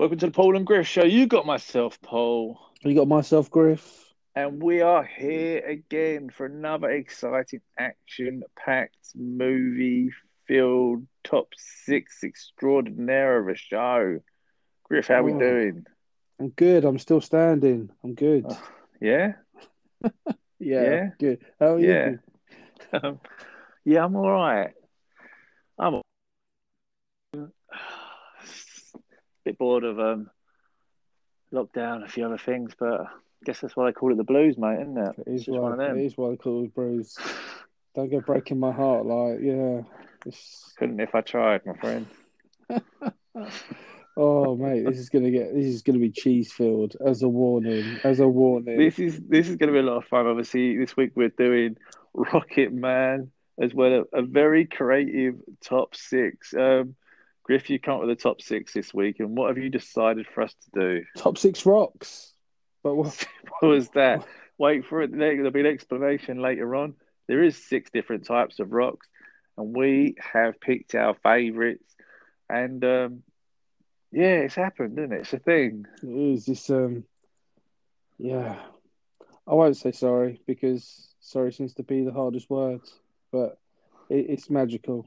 Welcome to the Paul and Griff Show. You got myself, Paul, You got myself, Griff. and we are here again for another exciting action-packed movie-filled top six extraordinaire of a show. Griff, how we Oh. doing? I'm good. I'm still standing. I'm good. Oh, Yeah, yeah, yeah? good. How are Yeah. you? um, yeah, I'm all right. I'm a bit bored of um lockdown, a few other things, but I guess that's why they call it the blues, mate, isn't it? It It's is one why. of them. It is why they call it blues. Don't go breaking my heart. Like, yeah. It's... Couldn't if I tried, my friend. Oh, mate, this is gonna get. This is gonna be cheese filled. As a warning. As a warning. This is this is going to be a lot of fun. Obviously, this week we're doing Rocket Man as well a, a very creative top six. Um, Griff, you come up with a top six this week, and what have you decided for us to do? Top six rocks. But what? What was that? Wait for it. There- There'll be an explanation later on. There is six different types of rocks, and we have picked our favourites. And um, yeah, it's happened, isn't it? It's a thing. It is this. Um. Yeah. I won't say sorry because sorry seems to be the hardest word, but it, it's magical.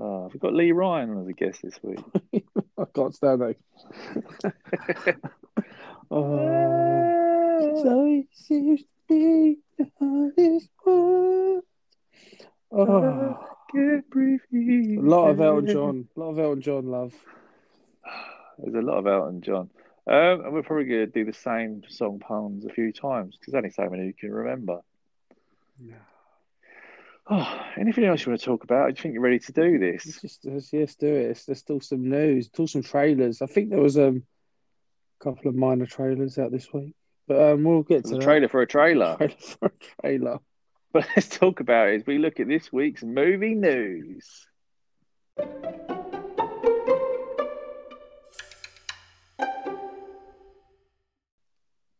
Oh, we've got Lee Ryan as a guest this week. I can't stand that. Oh, so it seems to be the hardest word. Oh, a lot of Elton John, a lot of Elton John love. There's a lot of Elton John. Um, and we're probably going to do the same song puns a few times because only so many you can remember. Oh, anything else you want to talk about? Do you think you're ready to do Let's this? just let's, yes, do it. There's still some news, still some trailers. I think there was um, a couple of minor trailers out this week, but um, we'll get to a that. trailer for a trailer. Trailer for a trailer. But let's talk about it as we look at this week's movie news.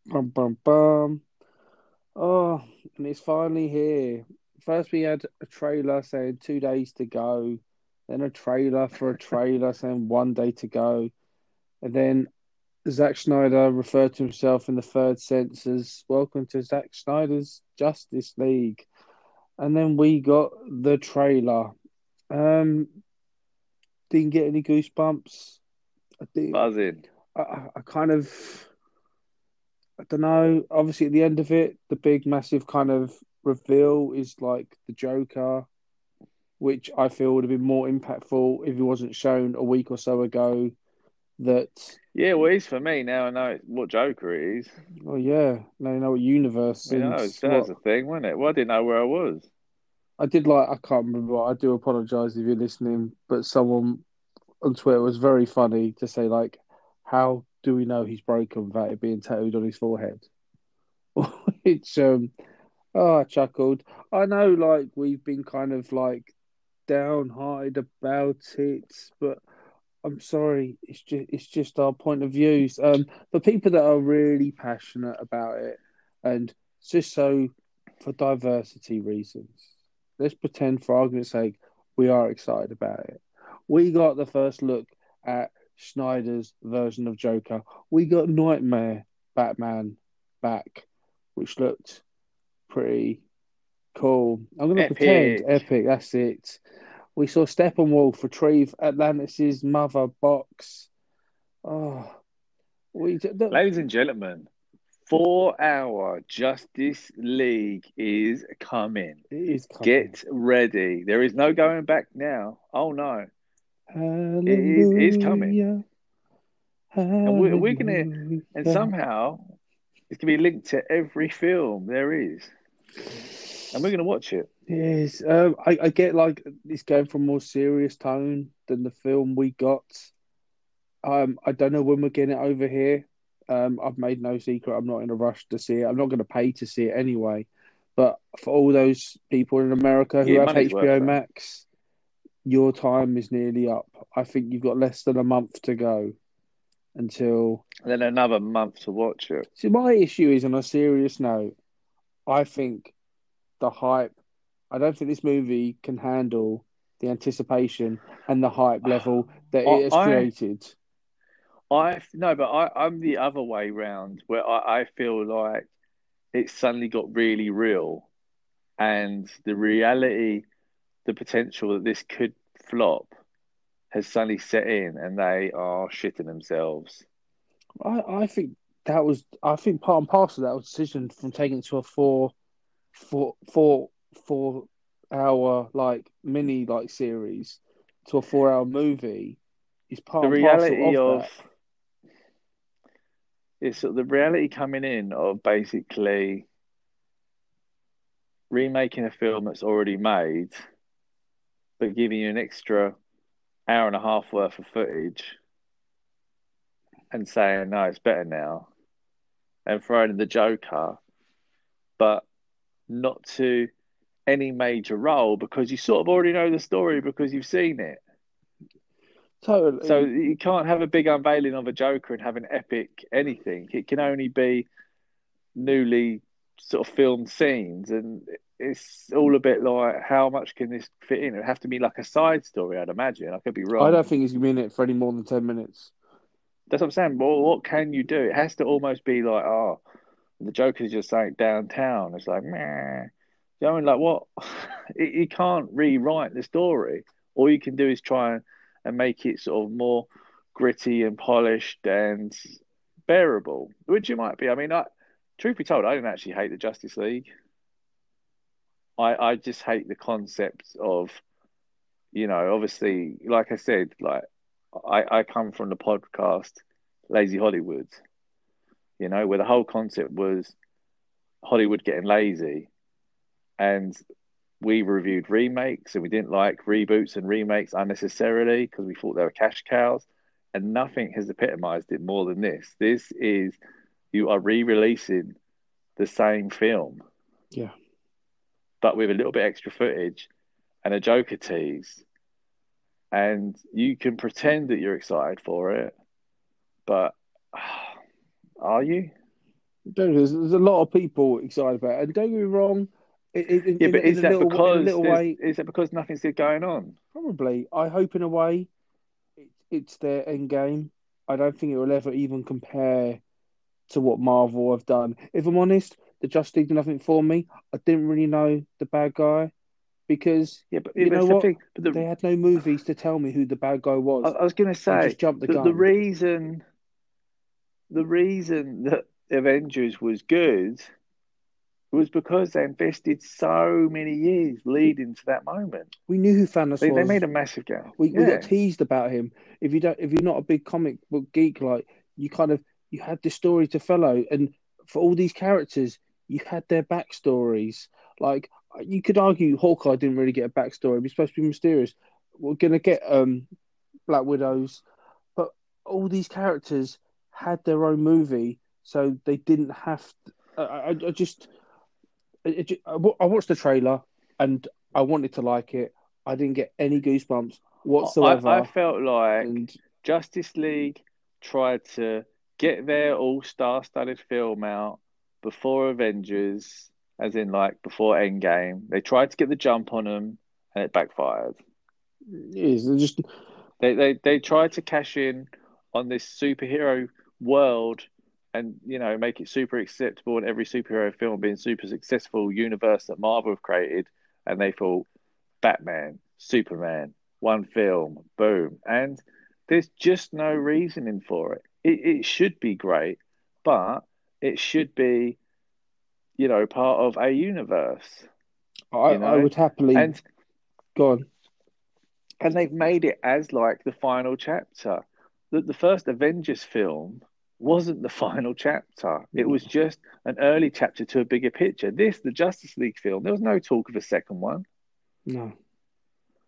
Bum bum bum. Oh, and it's finally here. First, we had a trailer saying two days to go, then a trailer for a trailer saying one day to go, and then Zack Snyder referred to himself in the third sense as "Welcome to Zack Snyder's Justice League," and then we got the trailer. Um, didn't get any goosebumps. I did. Buzzing. I, I- I kind of, I don't know. Obviously, at the end of it, the big, massive kind of reveal is like the Joker, which I feel would have been more impactful if it wasn't shown a week or so ago. That, Yeah, well, it's for me now. I know what Joker it is. oh yeah, now you know what universe. You know, that was a thing, wasn't it? Well, I didn't know where I was. I did like. I can't remember. I do apologize if you're listening, but someone on Twitter was very funny to say like, "How do we know he's broken without it being tattooed on his forehead?" Which um, oh, I chuckled. I know, like we've been kind of like downhearted about it, but I'm sorry. It's just it's just our point of views. Um, for people that are really passionate about it, and just so for diversity reasons, let's pretend, for argument's sake, we are excited about it. We got the first look at Snyder's version of Joker. We got Nightmare Batman back, which looked pretty cool. I'm gonna pretend epic. That's it. We saw Steppenwolf retrieve Atlantis' mother box. Oh, we the, Ladies and gentlemen, four hour Justice League is coming. it is coming. Get ready. There is no going back now. Oh no. is- it's coming. Hallelujah. we're- we're gonna- And somehow it's going to be linked to every film there is. And we're going to watch it. Yes, um, I, I get like it's going for a more serious tone than the film we got. Um, I don't know when we're getting it over here. Um, I've made no secret I'm not in a rush to see it. I'm not going to pay to see it anyway. But for all those people in America who Yeah, have HBO. Max, your time is nearly up. I think you've got less than a month to go until And then another month to watch it. See, my issue is on a serious note. I think the hype. I don't think this movie can handle the anticipation and the hype level that I- it has I- created. I no, but I, I'm the other way round where I, I feel like it suddenly got really real, and the reality, the potential that this could flop, has suddenly set in, and they are shitting themselves. I, I think that was I think part and parcel of that decision from taking it to a four, four, four, four hour like mini like series to a four hour movie is part The and reality of, of that. it's sort of the reality coming in of basically remaking a film that's already made, but giving you an extra hour and a half worth of footage and saying, no, it's better now, and throwing in the Joker, but not to any major role because you sort of already know the story because you've seen it. Totally. So you can't have a big unveiling of a Joker and have an epic anything. It can only be newly sort of filmed scenes, and it's all a bit like how much can this fit in? It'd have to be like a side story, I'd imagine. I could be wrong. I don't think he's gonna be in it for any more than ten minutes. That's what I'm saying. Well, what can you do? It has to almost be like, oh, the Joker's just like downtown. It's like, meh. You know, I mean? like what? You can't rewrite the story. All you can do is try and, and make it sort of more gritty and polished and bearable, which it might be. I mean, I, truth be told, I didn't actually hate the Justice League. I I just hate the concept of, you know, obviously, like I said, like I I come from the podcast Lazy Hollywood, you know, where the whole concept was Hollywood getting lazy, and we reviewed remakes and we didn't like reboots and remakes unnecessarily because we thought they were cash cows, and nothing has epitomized it more than this. This is you are re-releasing the same film Yeah. but with a little bit extra footage and a Joker tease. And you can pretend that you're excited for it, but are you? There's, there's a lot of people excited about it. And don't get me wrong, it, it, in, Yeah, but is that little, because way, is that because nothing's going on? probably. I hope in a way it, it's their end game. I don't think it will ever even compare to what Marvel have done. If I'm honest, the Justice did nothing for me. I didn't really know the bad guy because Yeah, but, You yeah, but know the what? But the, they had no movies to tell me who the bad guy was. I, I was going to I say just jumped the the, gun. the reason the reason that Avengers was good was because they invested so many years leading to that moment. we knew who Thanos They, was. they made a massive gap. we, we got teased about him. If you don't, if you're not a big comic book geek, like you kind of you had this story to follow, and for all these characters, you had their backstories. Like you could argue, Hawkeye didn't really get a backstory. He's supposed to be mysterious. We're gonna get um Black Widows, but all these characters had their own movie, so they didn't have. To, I, I, I just, I, I, watched the trailer and I wanted to like it. I didn't get any goosebumps whatsoever. I, I felt like and Justice League tried to get their all star studded film out before Avengers, as in like before Endgame. They tried to get the jump on them and it backfired. is just They they they tried to cash in on this superhero world and you know make it super acceptable in every superhero film being super successful universe that Marvel have created and they thought Batman, Superman, one film, boom. And there's just no reasoning for it. It it should be great, but it should be you know part of a universe. I, You know, I would happily And go on. and they've made it as like the final chapter. That the first Avengers film wasn't the final chapter. It mm. was just an early chapter to a bigger picture. This, the Justice League film, there was no talk of a second one. No,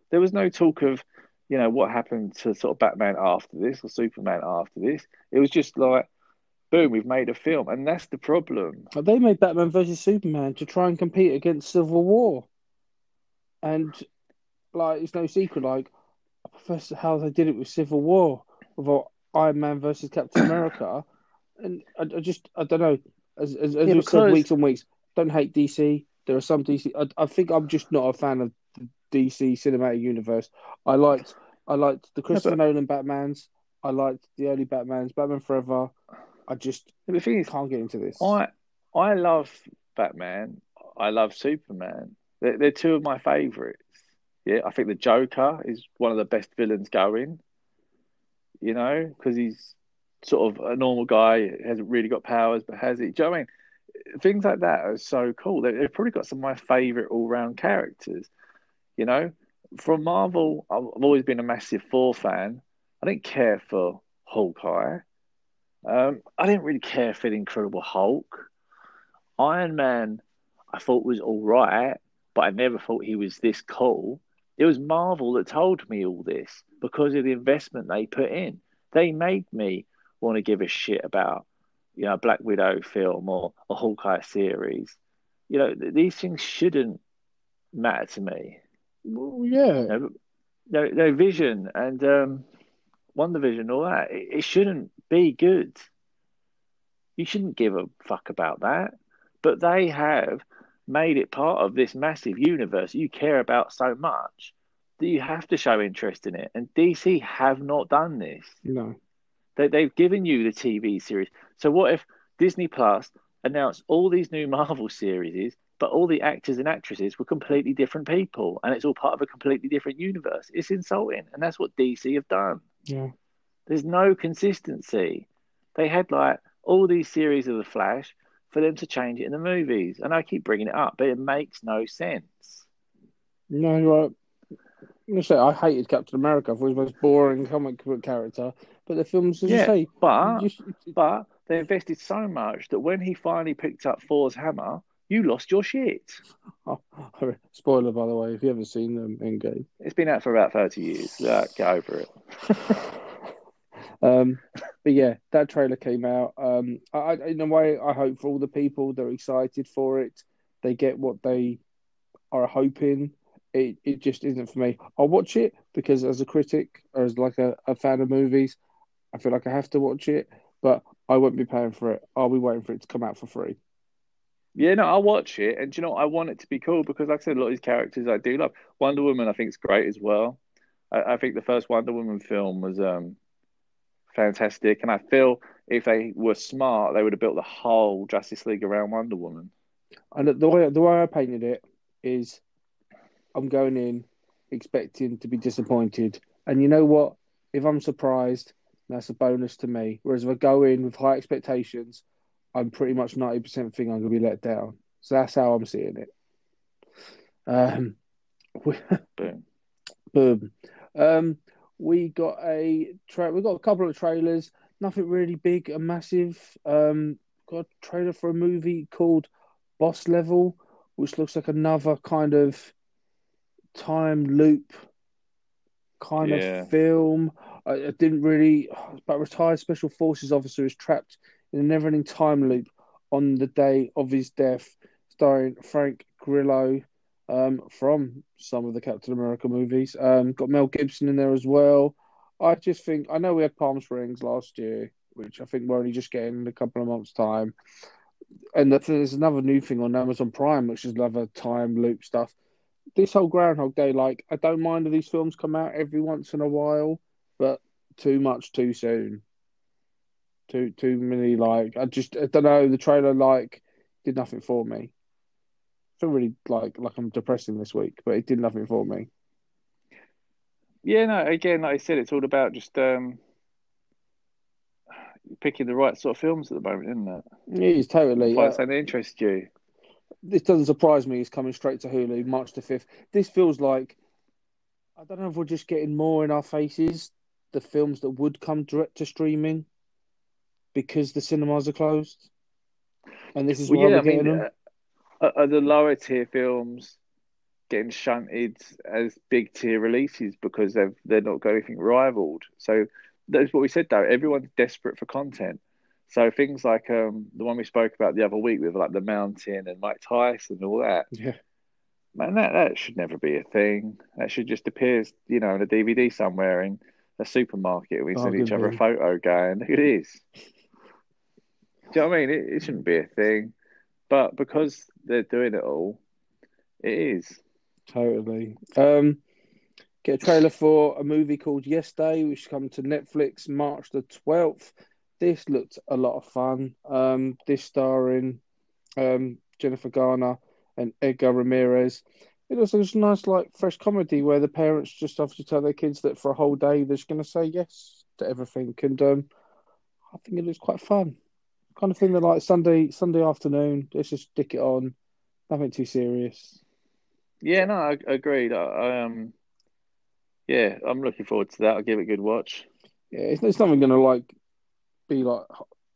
There was no talk of, you know, what happened to sort of Batman after this or Superman after this. It was just like, boom, we've made a film, and that's the problem. They made Batman versus Superman to try and compete against Civil War, and like it's no secret. Like I prefer how they did it with Civil War, with Iron Man versus Captain America, and I, I just I don't know. As as, as Yeah, we've said weeks and weeks, don't hate DC. There are some DC. I, I think I'm just not a fan of the DC cinematic universe. I liked I liked the Christopher but- Nolan Batman's. I liked the early Batman's, Batman Forever. I just The thing is, I can't get into this. I I love Batman. I love Superman. They're, they're two of my favourites. Yeah, I think the Joker is one of the best villains going. You know, because he's sort of a normal guy, hasn't really got powers, but has it. Do you know I mean? Things like that are so cool. They- They've probably got some of my favourite all-round characters. You know, from Marvel, I've I've always been a massive Thor fan. I didn't care for Hawkeye. Um, I didn't really care for the Incredible Hulk. Iron Man, I thought was all right, but I never thought he was this cool. It was Marvel that told me all this because of the investment they put in. They made me want to give a shit about, you know, a Black Widow film or a Hawkeye series. You know, th- these things shouldn't matter to me. Well, yeah, No, no, no Vision and um, WandaVision, all that. It, it shouldn't be good. You shouldn't give a fuck about that. But they have made it part of this massive universe you care about so much that you have to show interest in it. And DC have not done this. no, They, they've given you the TV series. So what if Disney Plus announced all these new Marvel series, but all the actors and actresses were completely different people, and it's all part of a completely different universe? It's insulting, and that's what DC have done. Yeah, There's no consistency. They had like all these series of the Flash for them to change it in the movies, and I keep bringing it up, but it makes no sense. no. You're right. I'm gonna say I hated Captain America. I thought was the most boring comic book character. But the films, as you Yeah, say, But you, but they invested so much that when he finally picked up Thor's hammer, you lost your shit. oh, spoiler by the way, if you haven't seen them in game. It's been out for about 30 years. Uh, get over it. um, but yeah, that trailer came out. Um, I, in a way, I hope for all the people that are excited for it, they get what they are hoping. It it just isn't for me. I'll watch it because as a critic or as like a, a fan of movies, I feel like I have to watch it, but I won't be paying for it. I'll be waiting for it to come out for free. Yeah, no, I'll watch it. And you know. I want it to be cool because, like I said, a lot of these characters I do love. Wonder Woman, I think, is great as well. I, I think the first Wonder Woman film was um, fantastic. And I feel if they were smart, they would have built the whole Justice League around Wonder Woman. And the way the way I painted it is, I'm going in expecting to be disappointed, and you know what? If I'm surprised, that's a bonus to me. Whereas if I go in with high expectations, I'm pretty much ninety percent think I'm going to be let down. So that's how I'm seeing it. Um, Boom. boom. Um, we got a tra- we got a couple of trailers. Nothing really big and massive. Um, got a trailer for a movie called Boss Level, which looks like another kind of time loop kind Yeah. of film. I, I didn't really, but retired special forces officer is trapped in a never-ending time loop on the day of his death, starring Frank Grillo um, from some of the Captain America movies. Um, got Mel Gibson in there as well. I just think I know we had Palm Springs last year, which I think we're only just getting in a couple of months' time. And there's another new thing on Amazon Prime, which is another time loop stuff. This whole Groundhog Day, like I don't mind if these films come out every once in a while, but too much too soon. Too too many like I just I don't know. The trailer like did nothing for me. I feel really like like I'm depressing this week, but it did nothing for me. Yeah, no, again, like I said, it's all about just um, picking the right sort of films at the moment, isn't it? It is totally. Find Uh, something that interests you. this doesn't surprise me. It's coming straight to Hulu March the fifth. This feels like I don't know if we're just getting more in our faces the films that would come direct to streaming because the cinemas are closed, and this is Well, why yeah, we're I mean, getting them. Are the lower tier films getting shunted as big tier releases because they've they're not got anything rivaled? So that's what we said though. Everyone's desperate for content. So things like um, the one we spoke about the other week with like the Mountain and Mike Tyson and all that, Yeah, man, that that should never be a thing. That should just appear, you know, in a DVD somewhere in a supermarket. We send each other a photo going, look at this. Do you know what I mean? It, it shouldn't be a thing, but because they're doing it all, it is. totally. Um, get a trailer for a movie called Yes Day, which come to Netflix March the 12th. This looked a lot of fun. Um, this starring um, Jennifer Garner and Edgar Ramirez. It was a nice, like, fresh comedy where the parents just have to tell their kids that for a whole day they're just going to say yes to everything. And um, I think it looks quite fun. Kind of thing that, like, Sunday Sunday afternoon, let's just stick it on. Nothing too serious. Yeah, no, I, I agreed. I, I, um, yeah, I'm looking forward to that. I'll give it a good watch. Yeah, it's, it's not going to, like, be, like,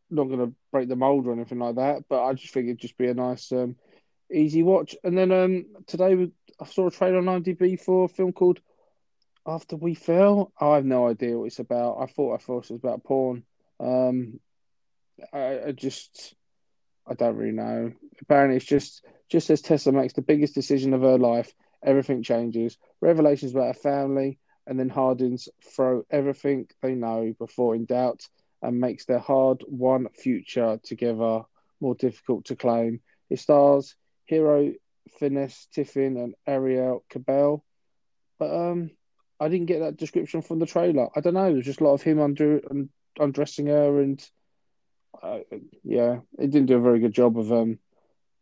not going to break the mold or anything like that, but I just think it'd just be a nice, um, easy watch. And then um, today we, I saw a trailer on IMDb for a film called After We Fell. I have no idea what it's about. I thought I thought it was about porn. Um, I, I just I don't really know. Apparently, it's just just as Tessa makes the biggest decision of her life, everything changes. Revelations about her family, and then Hardins throw everything they know before in doubt and makes their hard-won future together more difficult to claim. It stars Hero Fiennes Tiffin and Ariel Cabell, but um, I didn't get that description from the trailer. I don't know. It was just a lot of him under, undressing her, and uh, yeah, it didn't do a very good job of um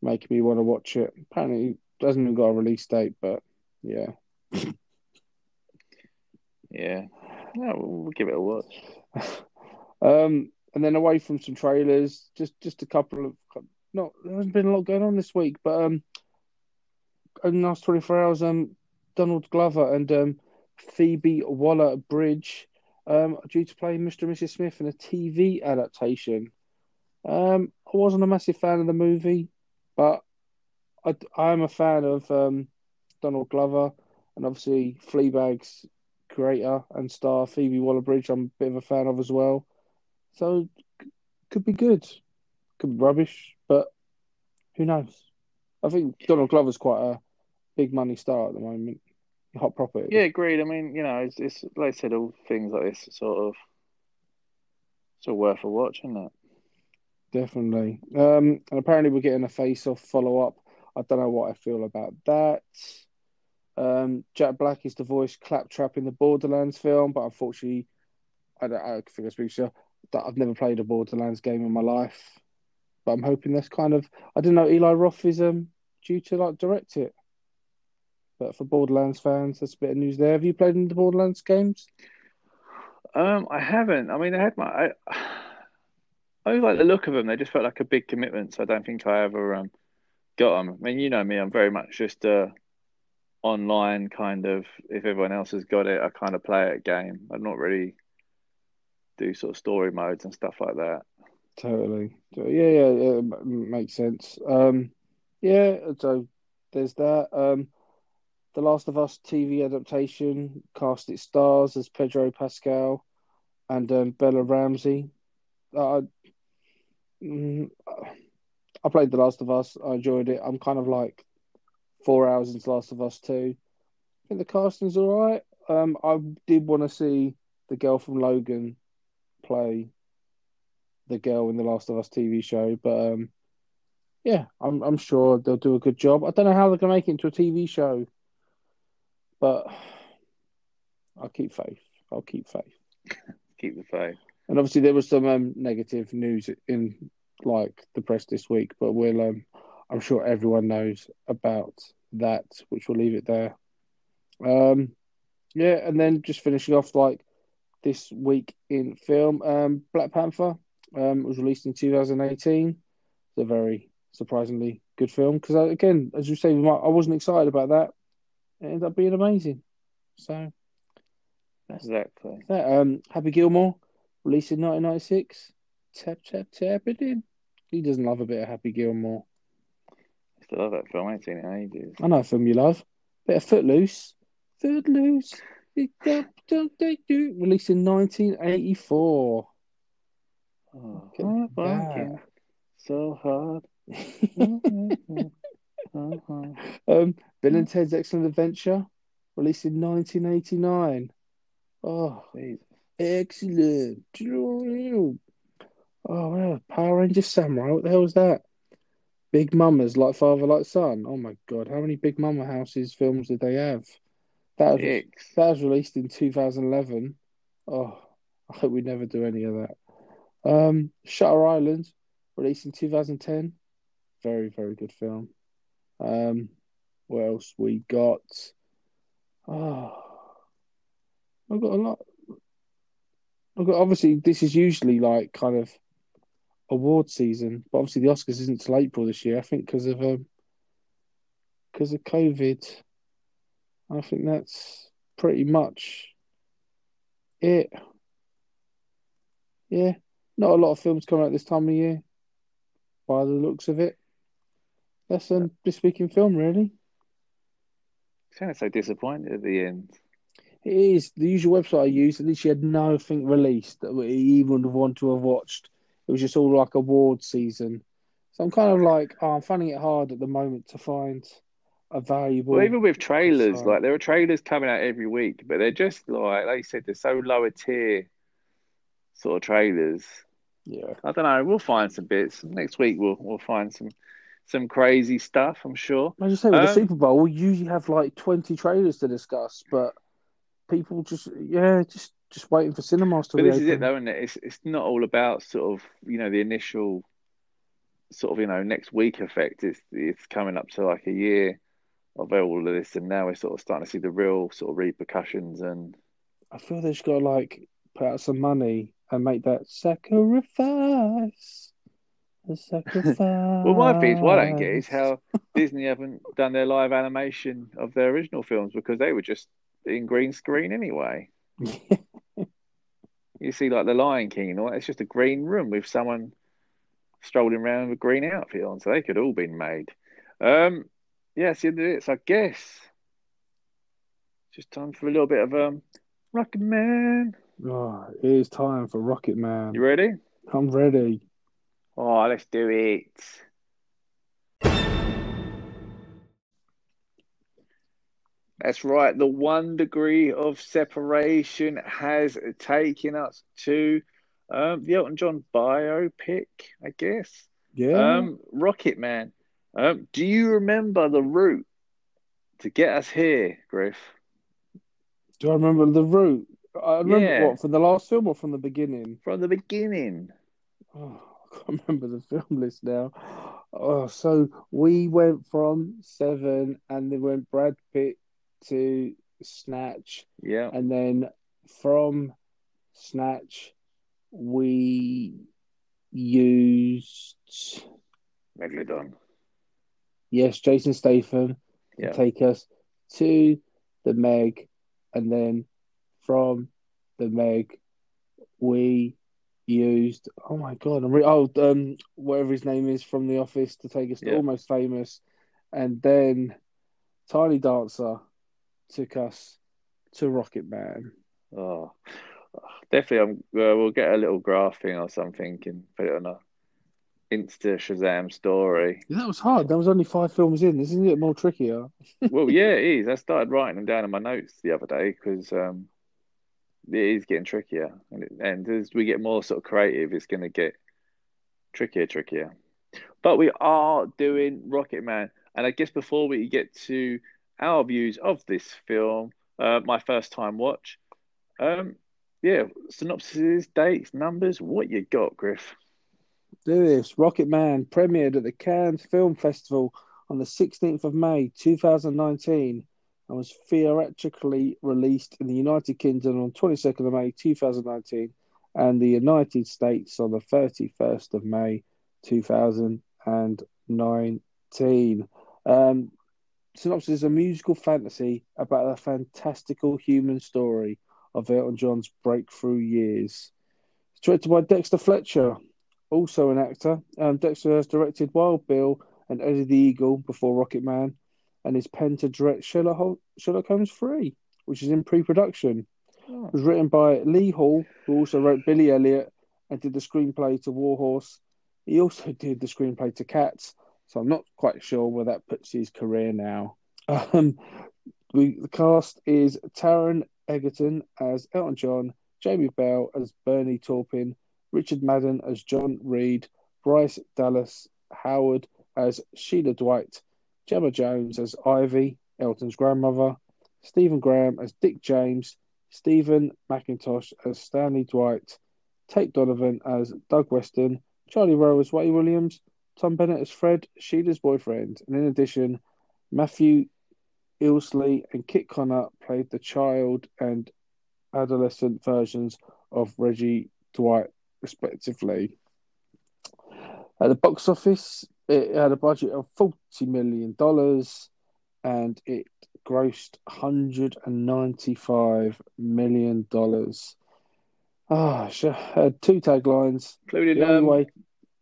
making me want to watch it. Apparently, it hasn't even got a release date, but yeah. yeah, no, we'll give it a watch. um, and then away from some trailers, just just a couple of not there hasn't been a lot going on this week, but um, in the last twenty four hours, um, Donald Glover and um, Phoebe Waller Bridge um, due to play Mr. and Mrs. Smith in a TV adaptation. Um, I wasn't a massive fan of the movie, but I, I am a fan of um, Donald Glover and obviously Fleabag's creator and star Phoebe Waller-Bridge. I'm a bit of a fan of as well, so could be good, could be rubbish, but who knows? I think Donald Glover's quite a big money star at the moment. Hot property. Yeah, agreed. I mean, you know, it's, it's like I said, all things like this sort of of worth a watch, isn't it? Definitely. Um, and apparently we're getting a face-off follow-up. I don't know what I feel about that. Um, Jack Black is the voice Claptrap in the Borderlands film, but unfortunately, I don't. I think I speak sure that I've never played a Borderlands game in my life. But I'm hoping that's kind of. I didn't know Eli Roth is um due to like direct it. But for Borderlands fans, that's a bit of news there. Have you played any the Borderlands games? Um, I haven't. I mean, I had my. I, I like the look of them. They just felt like a big commitment. So I don't think I ever um, got them. I mean, you know me. I'm very much just a online kind of. If everyone else has got it, I kind of play it game. I'm not really do sort of story modes and stuff like that. Totally. Yeah, yeah, yeah makes sense. Um, yeah. So there's that. Um, the Last of Us TV adaptation cast its stars as Pedro Pascal and um, Bella Ramsey. Uh, mm, I played The Last of Us. I enjoyed it. I'm kind of like four hours into Last of Us 2. I think the casting's all right. Um, I did want to see the girl from Logan play the girl in the Last of Us TV show, but um, yeah, I'm I'm sure they'll do a good job. I don't know how they're gonna make it into a TV show. But I'll keep faith. I'll keep faith. keep the faith. And obviously, there was some um, negative news in like the press this week, but we'll. Um, I'm sure everyone knows about that, which we'll leave it there. Um, yeah, and then just finishing off like this week in film, um, Black Panther um, was released in 2018. It's a very surprisingly good film because, uh, again, as you say, I wasn't excited about that it ended up being amazing. So exactly. That, um, Happy Gilmore, released in 1996. Tap tap tap it in. He doesn't love a bit of Happy Gilmore. I still love that film. I ain't seen it in ages. I know a film you love. Bit of Footloose. Footloose. Don't they do? Released in 1984. Oh, so hard. uh-huh. um, Bill and Ted's Excellent Adventure, released in 1989. Oh, excellent. Oh, wow. Power Ranger Samurai. What the hell was that? Big Mamas, like father, like son. Oh my god, how many Big Mama houses films did they have? That was, that was released in 2011. Oh, I hope we never do any of that. Um, Shutter Island, released in 2010. Very, very good film. Um, what else we got? Oh, I've got a lot. Obviously this is usually like kind of award season, but obviously the Oscars isn't till April this year. I think because of um because of COVID. I think that's pretty much it. Yeah, not a lot of films come out this time of year, by the looks of it. That's um, this week in film, really. Sounded so disappointed at the end. It is the usual website I used. At least she had nothing released that we even would want to have watched. It was just all like award season. So I'm kind of like, oh, I'm finding it hard at the moment to find a valuable. Well, even with trailers, like there are trailers coming out every week, but they're just like, like you said, they're so lower tier sort of trailers. Yeah, I don't know. We'll find some bits next week. We'll we'll find some some crazy stuff. I'm sure. I just say with the Um, Super Bowl, we usually have like 20 trailers to discuss, but people just yeah, just just waiting for cinemas to But this is it, though, isn't it? It's it's not all about sort of you know the initial sort of you know next week effect. It's it's coming up to like a year of all of this, and now we're sort of starting to see the real sort of repercussions and I feel they just got to like put out some money and make that sacrifice. A sacrifice. Well, my thing is, what I don't get is how Disney haven't done their live animation of their original films because they were just in green screen anyway. You see, like The Lion King and all that, it's just a green room with someone strolling around with a green outfit on, so they could all been made. Um, yeah, that's the end of it. So I guess just time for a little bit of um, Rocket Man. oh, it is time for Rocket Man. You ready? I'm ready. Oh, let's do it. That's right. The one degree of separation has taken us to um, the Elton John biopic, I guess. Yeah. Um, Rocket Man. Um, do you remember the route to get us here, Griff? Do I remember the route? I remember Yeah. what from the last film or from the beginning? From the beginning. Oh, I can't remember the film list now. Oh, so we went from Seven, and then went Brad Pitt to Snatch, Yeah. and then from Snatch we used Megalodon. yes Jason Statham to take us to the Meg, and then from the Meg we used oh my god I'm re- oh um whatever his name is from The Office to take us to Almost Famous, and then Tiny Dancer took us to Rocket Man. Oh, definitely. I'm, uh, we'll get a little graphing or something and put it on a Insta Shazam story. Yeah, that was hard. That was only five films in. This isn't it more trickier. well, yeah, it is. I started writing them down in my notes the other day because um, it is getting trickier, and, it, and as we get more sort of creative, it's going to get trickier, trickier. But we are doing Rocket Man, and I guess before we get to our views of this film, uh, my first time watch, um, yeah, synopsis, dates, numbers, what you got, Griff? Do this. Rocket Man premiered at the Cannes Film Festival on the 16th of May 2019 and was theatrically released in the United Kingdom on 22nd of May 2019 and the United States on the 31st of May 2019. Um, synopsis is a musical fantasy about a fantastical human story of Elton John's breakthrough years. It's directed by Dexter Fletcher, also an actor. Um, Dexter has directed Wild Bill and Eddie the Eagle before Rocket Man, and is penned to direct Sherlock, Hol- Sherlock Holmes 3, which is in pre production. Oh, It was written by Lee Hall, who also wrote Billy Elliot and did the screenplay to Warhorse. He also did the screenplay to Cats, so I'm not quite sure where that puts his career now. Um, we, the cast is Taron Egerton as Elton John, Jamie Bell as Bernie Taupin, Richard Madden as John Reid, Bryce Dallas Howard as Sheila Dwight, Gemma Jones as Ivy, Elton's grandmother, Stephen Graham as Dick James, Stephen Mackintosh as Stanley Dwight, Tate Donovan as Doug Weston, Charlie Rowe as Ray Williams, Tom Bennett as Fred, Sheila's boyfriend, and in addition, Matthew Ilsley and Kit Connor played the child and adolescent versions of Reggie Dwight, respectively. At the box office, it had a budget of $40 million and it grossed $195 million. Ah, oh, had two taglines. Including um, way...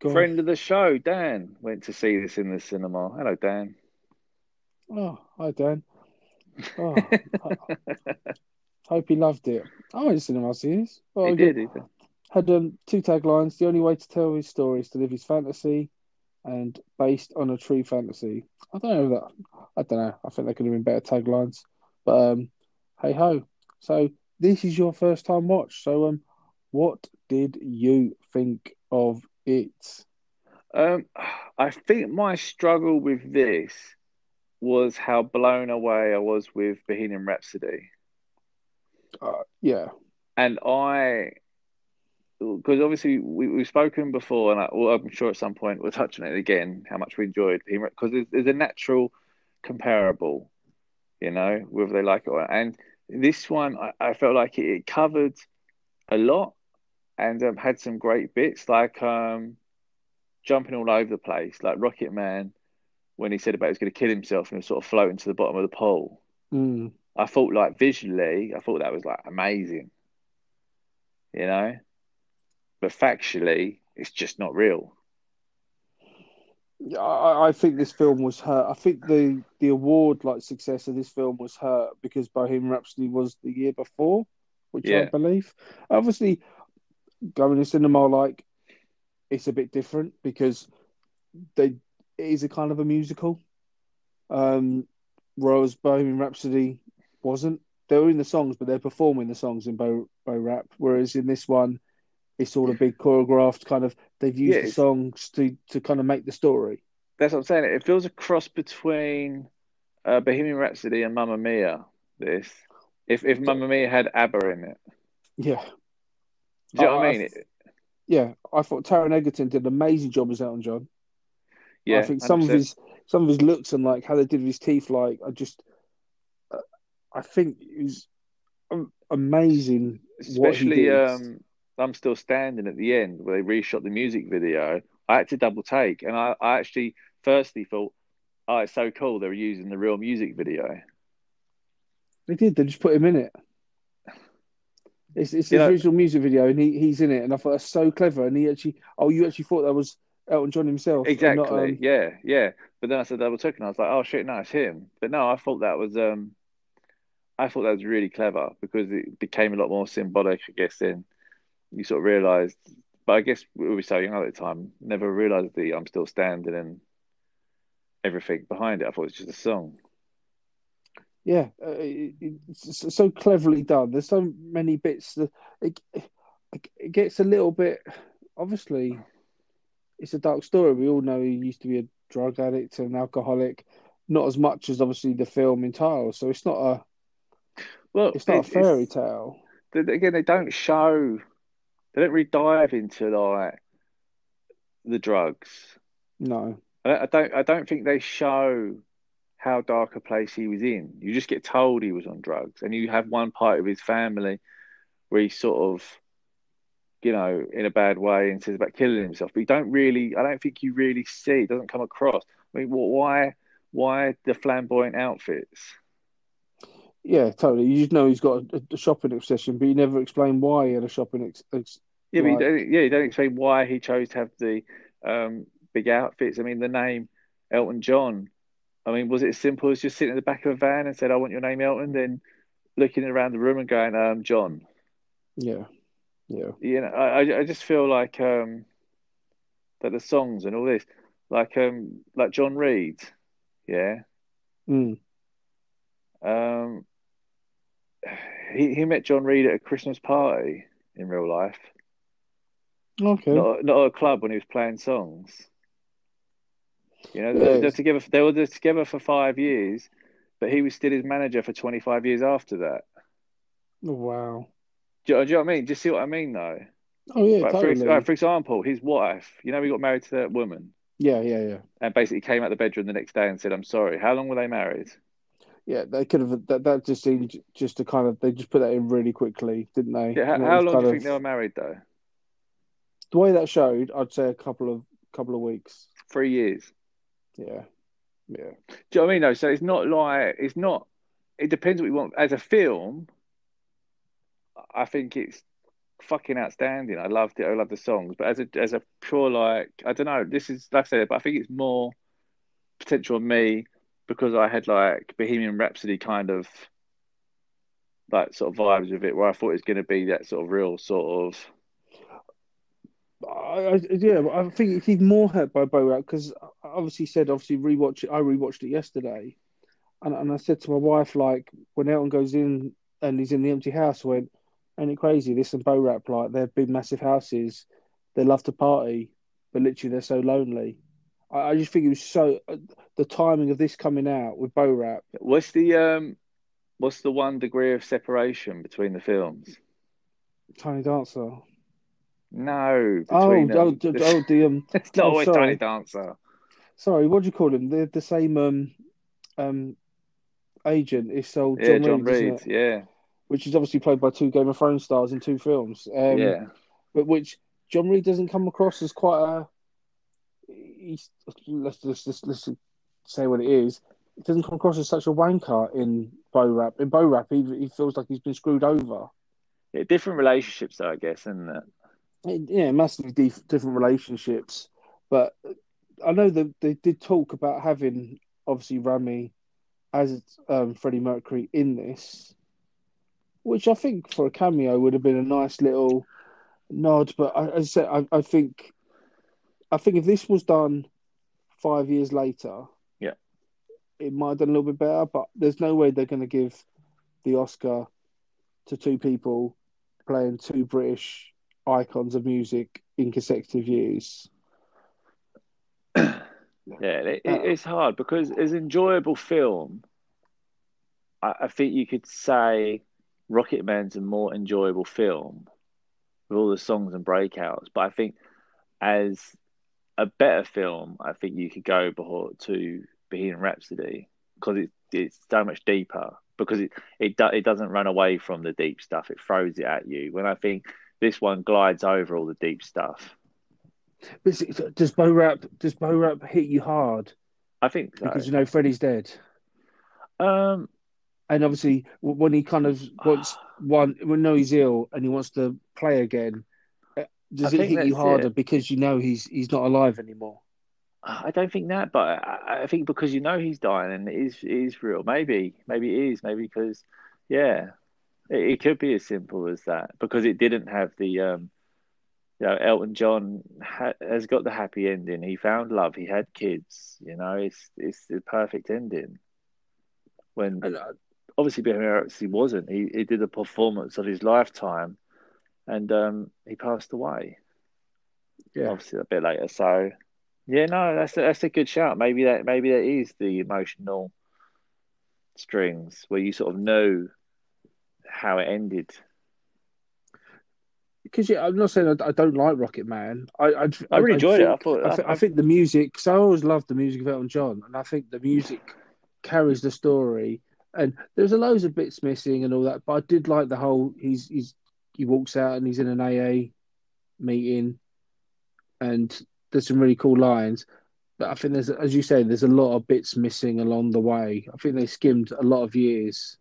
friend of the show, Dan, went to see this in the cinema. Hello, Dan. Oh, hi, Dan. Oh, hope he loved it. I went to cinema see this. Well, he did. He did. Had um, two taglines. The only way to tell his story is to live his fantasy, and based on a true fantasy. I don't know that. I don't know. I think they could have been better taglines, but um, hey ho. So this is your first time watch. So um, what did you think of it? Um, I think my struggle with this was how blown away I was with Bohemian Rhapsody. Uh, yeah, and I, because obviously we, we've spoken before, and I, well, I'm sure at some point we'll touch on it again. How much we enjoyed Bohemian, because there's, there's a natural comparable, you know, whether they like it or not. And this one, I, I felt like it, it, covered a lot and um, had some great bits, like um, jumping all over the place, like Rocket Man when he said about he was going to kill himself and was sort of floating to the bottom of the pool. Mm. I thought, like visually, I thought that was like amazing, you know, but factually, it's just not real. I, I think this film was hurt. I think the the award like success of this film was hurt because Bohemian Rhapsody was the year before, which yeah. I believe. Obviously, going to cinema like it's a bit different because they it is a kind of a musical. Um, whereas Bohemian Rhapsody wasn't. They were in the songs, but they're performing the songs in Bo Bo Rap. Whereas in this one, it's all a big choreographed kind of. They've used yeah, the songs to to kind of make the story. That's what I'm saying. It feels a cross between uh, Bohemian Rhapsody and Mamma Mia. This, if if Mamma Mia had ABBA in it. Yeah. Do you know what I mean? I, yeah, I thought Taron Egerton did an amazing job as Elton John. Yeah, I think some 100%. of his some of his looks and like how they did with his teeth, like I just, uh, I think it was amazing. Especially, um, I'm still standing at the end where they reshot the music video. I had to double take, and I, I actually firstly thought, "Oh, it's so cool! They were using the real music video." They did. They just put him in it. It's it's his original music video, and he, he's in it. And I thought that's so clever. And he actually, oh, you actually thought that was Elton John himself. Exactly. Not, um... Yeah, yeah. But then I said double took, and I was like, oh shit, no, it's him. But no, I thought that was um, I thought that was really clever because it became a lot more symbolic. I guess then you sort of realised. But I guess we were so young at the time, never realised that I'm still standing and everything behind it. I thought it was just a song. Yeah, uh, it's so cleverly done. There's so many bits that it, it gets a little bit. Obviously, it's a dark story. We all know he used to be a drug addict and alcoholic, not as much as obviously the film entails. So it's not a well, it's not it, a fairy tale. Again, they don't show. They don't really dive into like the drugs. No, I don't. I don't think they show how dark a place he was in. You just get told he was on drugs, and you have one part of his family where he sort of you know, in a bad way and says about killing himself. But you don't really, I don't think you really see. It doesn't come across. I mean, why, why the flamboyant outfits? Yeah, totally. You just know he's got a, a shopping obsession, but you never explain why he had a shopping. Ex- ex- yeah, but you don't, yeah, you don't explain why he chose to have the um, big outfits. I mean, the name Elton John. I mean, was it as simple as just sitting in the back of a van and said, "I want your name, Elton"? Then looking around the room and going, um, "John." Yeah. Yeah. You know, I I just feel like um that the songs and all this, like um like John Reid, yeah. Mm. Um he he met John Reid at a Christmas party in real life. Okay. Not not at a club when he was playing songs. You know, they're, they're together. They were together for five years, but he was still his manager for 25 years after that. Oh, wow. Do you, do you know what I mean? Do you see what I mean, though? Oh yeah, Like, totally. for, like, for example, his wife, you know, he got married to that woman yeah, yeah, yeah. and basically came out the bedroom the next day and said, I'm sorry. How long were they married? Yeah, they could have. That, that just seemed just to kind of. They just put that in really quickly, didn't they? Yeah, how, how long do you of- think they were married, though? The way that showed, I'd say a couple of couple of weeks. Three years. Yeah, yeah, Do you know what I mean, though? So it's not like, it's not, it depends what you want. As a film, I think it's fucking outstanding. I loved it. I love the songs. But as a, as a pure, like, I don't know, this is, like I said, but I think it's more potential on me because I had like Bohemian Rhapsody kind of like sort of vibes with it where I thought it was going to be that sort of real sort of I, I, yeah. I think even more hurt by Bo Rap because obviously said obviously rewatch it. I rewatched it yesterday, and and I said to my wife like when Elton goes in and he's in the empty house, I went, "Ain't it crazy? This and Bo Borat like they're big massive houses, they love to party, but literally they're so lonely." I, I just think it was so uh, the timing of this coming out with Bo Borat. what's the um what's the one degree of separation between the films? Tiny Dancer. No, Oh, between oh, d- oh, the um. it's not oh, always sorry. Tiny Dancer. Sorry, what do you call him? The the same um um agent is sold Yeah, John, John Reid, it? Yeah, which is obviously played by two Game of Thrones stars in two films. Um, yeah. but which John Reid doesn't come across as quite a. He's, let's just let's, let's say what it is. It doesn't come across as such a wanker in Bo Rap. In Bo Rap, he, he feels like he's been screwed over. yeah. Different relationships, though, I guess, isn't it? Yeah, massively dif- different relationships. But I know that they did talk about having obviously Rami as um, Freddie Mercury in this, which I think for a cameo would have been a nice little nod. But I, as I said, I, I think I think if this was done five years later, Yeah. it might have done a little bit better. But there's no way they're going to give the Oscar to two people playing two British icons of music in consecutive years. Yeah, it, Uh, it, it's hard because as enjoyable film, I, I think you could say Rocket Man's a more enjoyable film with all the songs and breakouts. But I think as a better film, I think you could go before to Bohemian Rhapsody because it, it's so much deeper. Because it it, do, it doesn't run away from the deep stuff; it throws it at you. When I think this one glides over all the deep stuff, But does Bo Rap does Bo Rap hit you hard I think so. because you know Freddie's dead, um, and obviously when he kind of wants one when no he's ill and he wants to play again, uh, does I it hit you harder it. because you know he's he's not alive anymore? I don't think that, but I, I think because you know he's dying and it is it is real. Maybe, maybe it is. Maybe because, yeah, it, it could be as simple as that. Because it didn't have the, um, you know, Elton John ha has got the happy ending. He found love. He had kids. You know, it's it's the perfect ending. When uh, obviously Bohemian Rhapsody wasn't. He he did a performance of his lifetime, and um, he passed away. yeah, obviously a bit later. So yeah, no, that's a, that's a good shout. Maybe that maybe that is the emotional strings where you sort of know how it ended. Because yeah, I'm not saying I, I don't like Rocket Man. I I, I really enjoyed it. I think- thought I, I- I think the music. Because I always loved the music of Elton John, and I think the music carries the story. And there's a loads of bits missing and all that, but I did like the whole. He's he's he walks out and he's in an AA meeting, and there's some really cool lines. But I think there's, as you say, there's a lot of bits missing along the way. I think they skimmed a lot of years.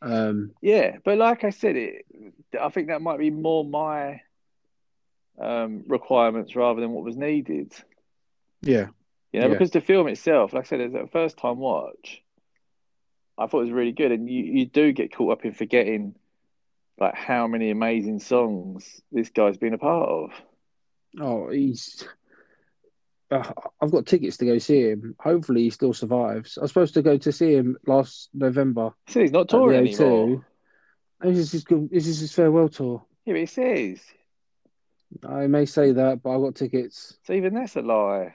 Um, Yeah, but like I said, it. I think that might be more my um, requirements rather than what was needed. yeah, You know, Yeah. because the film itself, like I said, as a first time watch, I thought it was really good, and you you do get caught up in forgetting like how many amazing songs this guy's been a part of. Oh, he's. Uh, I've got tickets to go see him. Hopefully, he still survives. I was supposed to go to see him last November So he's not touring anymore. This is his, good- this is his farewell tour. Yeah, but it says. I may say that, but I've got tickets. So even that's a lie.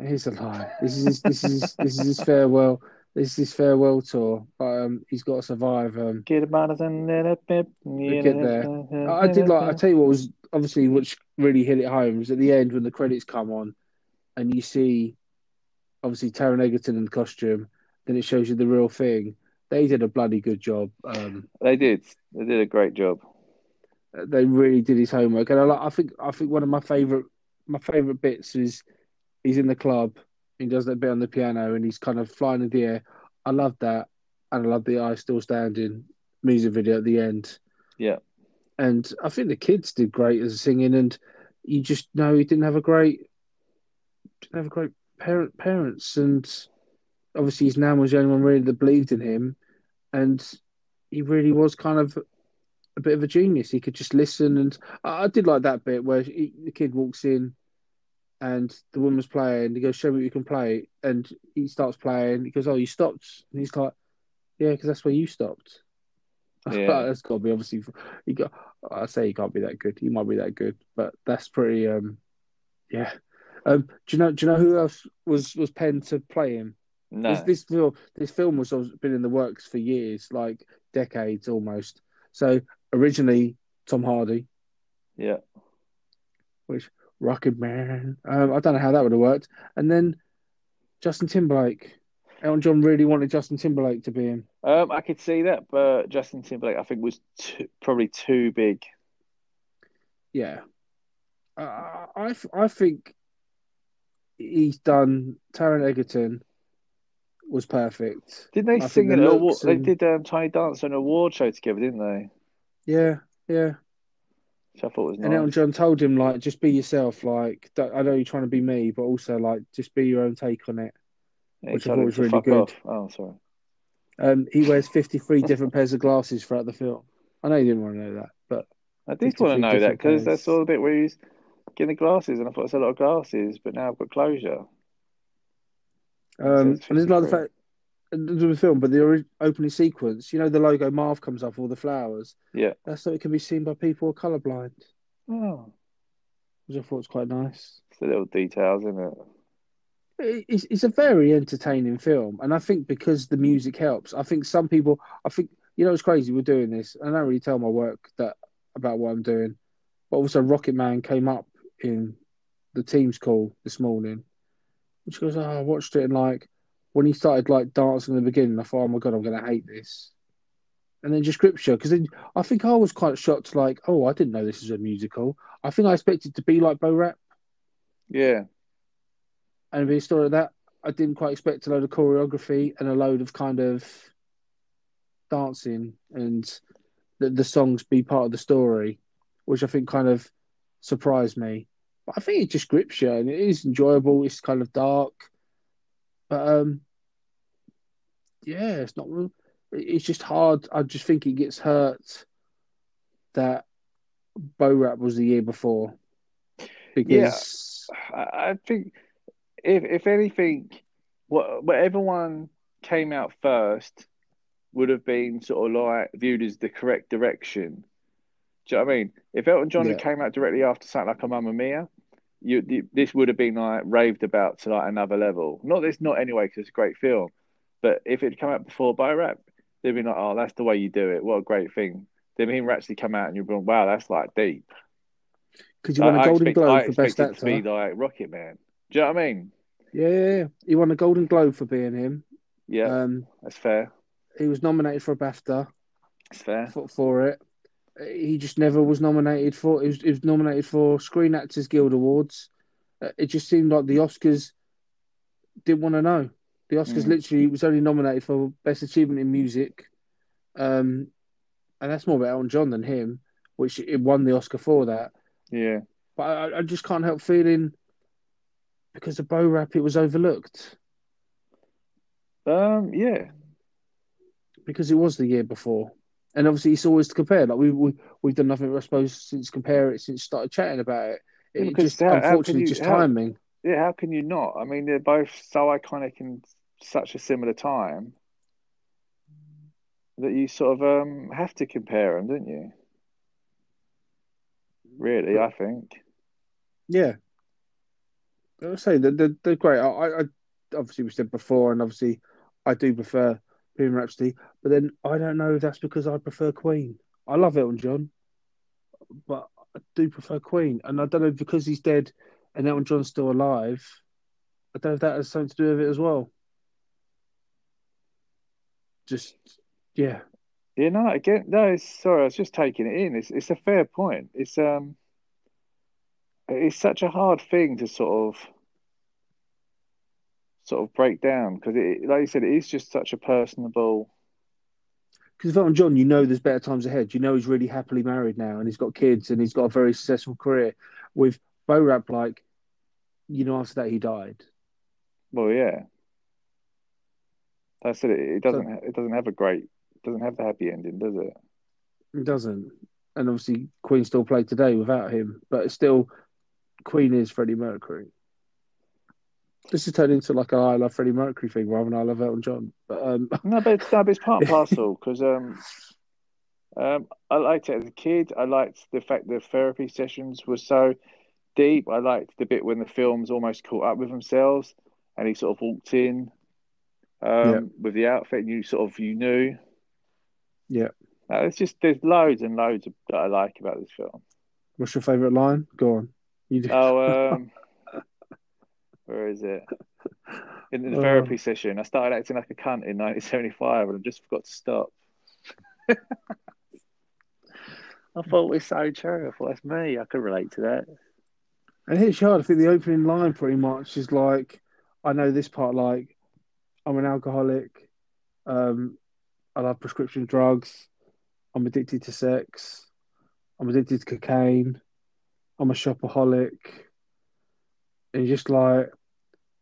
Here's a lie. This is his, this is his, this is his farewell. this is his farewell tour, but um, he's got to survive. Um, Get it and then a bit. get there. I I did like. I tell you what was obviously which really hit it home was at the end when the credits come on, and you see, obviously Taron Egerton in the costume. Then it shows you the real thing. They did a bloody good job. Um, They did. They did a great job. they really did his homework, and I, like, I think I think one of my favorite my favorite bits is he's in the club. He does that bit on the piano, and he's kind of flying in the air. I love that, and I love the "I Still Standing" music video at the end. Yeah. and I think the kids did great as singing, and you just know he didn't have a great didn't have a great parent parents, and obviously his nan was the only one really that believed in him, and he really was kind of a bit of a genius. He could just listen, and I, I did like that bit where he, the kid walks in. And the woman's playing. He goes, "Show me what you can play." And he starts playing. He goes, "Oh, you stopped?" And he's like, "Yeah, because that's where you stopped." Yeah. that's got to be obviously. He got. I say he can't be that good. He might be that good, but that's pretty. Um, yeah. Um, do you know? Do you know who else was was penned to play him? No. This this film this film was been in the works for years, like decades almost. So originally Tom Hardy, Yeah. Which Rocket Man. Um, I don't know how that would have worked. And then Justin Timberlake. Elton John really wanted Justin Timberlake to be in. Um, I could see that, but Justin Timberlake, I think, was too, probably too big. Yeah. Uh, I I think he's done. Taron Egerton was perfect. Didn't they I sing the an award? looks They and- did um, Tiny Dancer an award show together, didn't they? Yeah, yeah. Which I thought was And Elton. John told him like, just be yourself. Like, don't- I know you're trying to be me, but also like, just be your own take on it. Yeah, which I thought was really good. off. Oh, sorry. Um, he wears 53 different pairs of glasses throughout the film. I know you didn't want to know that, but I did want to know that because that's all the bit where he's getting the glasses, and I thought it's a lot of glasses, but now I've got closure. Um, and there's another 53. fact. Into the film, but the opening sequence, you know, the logo Marv comes up, all the flowers. Yeah. That's so it can be seen by people who are colourblind, Oh, which I thought was quite nice. it's the little details, isn't it? It- It's, it's a very entertaining film, and I think because the music helps. I think some people, I think you know, it's crazy. We're doing this. and I don't really tell my work that about what I'm doing, but also Rocket Man came up in the team's call this morning, which goes, "Oh, I watched it and like when he started like dancing in the beginning, I thought, oh my god, I'm gonna hate this." And then just scripture, because then I think I was quite shocked, like, oh, I didn't know this is a musical. I think I expected it to be like Bo Rap Yeah. and a story like that. I didn't quite expect a load of choreography and a load of kind of dancing and the, the songs be part of the story, which I think kind of surprised me. But I think it just grips you and it is enjoyable. It's kind of dark, but um, yeah, it's not. It's just hard. I just think it gets hurt that Bo Rap was the year before because I, I think if if anything, what whatever one came out first would have been sort of like viewed as the correct direction. Do you know what I mean? If Elton John had came out directly after something like a Mamma Mia, you, you this would have been like raved about to like another level. Not this, not anyway, because it's a great film. But if it had come out before Bo Rap, they'd be like, "Oh, that's the way you do it. What a great thing." Then him actually come out and you're going, "Wow, that's like deep." because you won a Golden expect- Globe for best actor. to be like Rocket Man. Do you know what I mean? Yeah, yeah, yeah. He won a Golden Globe for being him. Yeah, Um, that's fair. he was nominated for a BAFTA That's fair. for, for it. He just never was nominated for. He was, he was nominated for Screen Actors Guild Awards. Uh, It just seemed like the Oscars didn't want to know. The Oscars Mm. literally was only nominated for Best Achievement in Music, um, and that's more about Elton John than him, which it won the Oscar for that. Yeah. But I, I just can't help feeling because of Bo Rap, it was overlooked Um. Yeah. because it was the year before, and obviously it's always to compare. Like we we we've done nothing, I suppose, since compare it since started chatting about it. It because just how- how unfortunately you- just how- timing. Yeah. How can you not? I mean, they're both so iconic in such a similar time that you sort of um have to compare them, don't you? Really, I think. Yeah, I would say that they're, they're great. I I- obviously we said before, and obviously I do prefer Bohemian Rhapsody, but then I don't know if that's because I prefer Queen. I love Elton John, but I do prefer Queen, and I don't know because he's dead and Elton John's still alive. I don't know if that has something to do with it as well. Just yeah, You know, again, no, sorry, I was just taking it in. It's it's a fair point. It's um, it's such a hard thing to sort of sort of break down because it, like you said, it is just such a personable. because Elton John, you know, there's better times ahead. You know, he's really happily married now, and he's got kids, and he's got a very successful career. With Bo Rap, like, you know, after that he died. Well, yeah, that's it. It doesn't. It doesn't have a great. Doesn't have the happy ending, does it? He doesn't, and obviously Queen still play today without him, but it's still Queen is Freddie Mercury. This is turned into like a I love Freddie Mercury thing rather than I love Elton John. But um, No, but it's, no, but it's part and parcel because um, um, I liked it as a kid. I liked the fact that therapy sessions were so deep. I liked the bit when the films almost caught up with themselves, and he sort of walked in um, Yeah. with the outfit, and you sort of you knew. yeah, it's just there's loads and loads of, that I like about this film. what's your favourite line? Go on. You do. Oh, um, where is it? In the Oh. therapy session, I started acting like a cunt in 1975, and I just forgot to stop. I thought it was so true. I thought that's me. I could relate to that. And it hits you hard. I think the opening line pretty much is like, I know this part, like, I'm an alcoholic. Um, I love prescription drugs. I'm addicted to sex. I'm addicted to cocaine. I'm a shopaholic. And just like,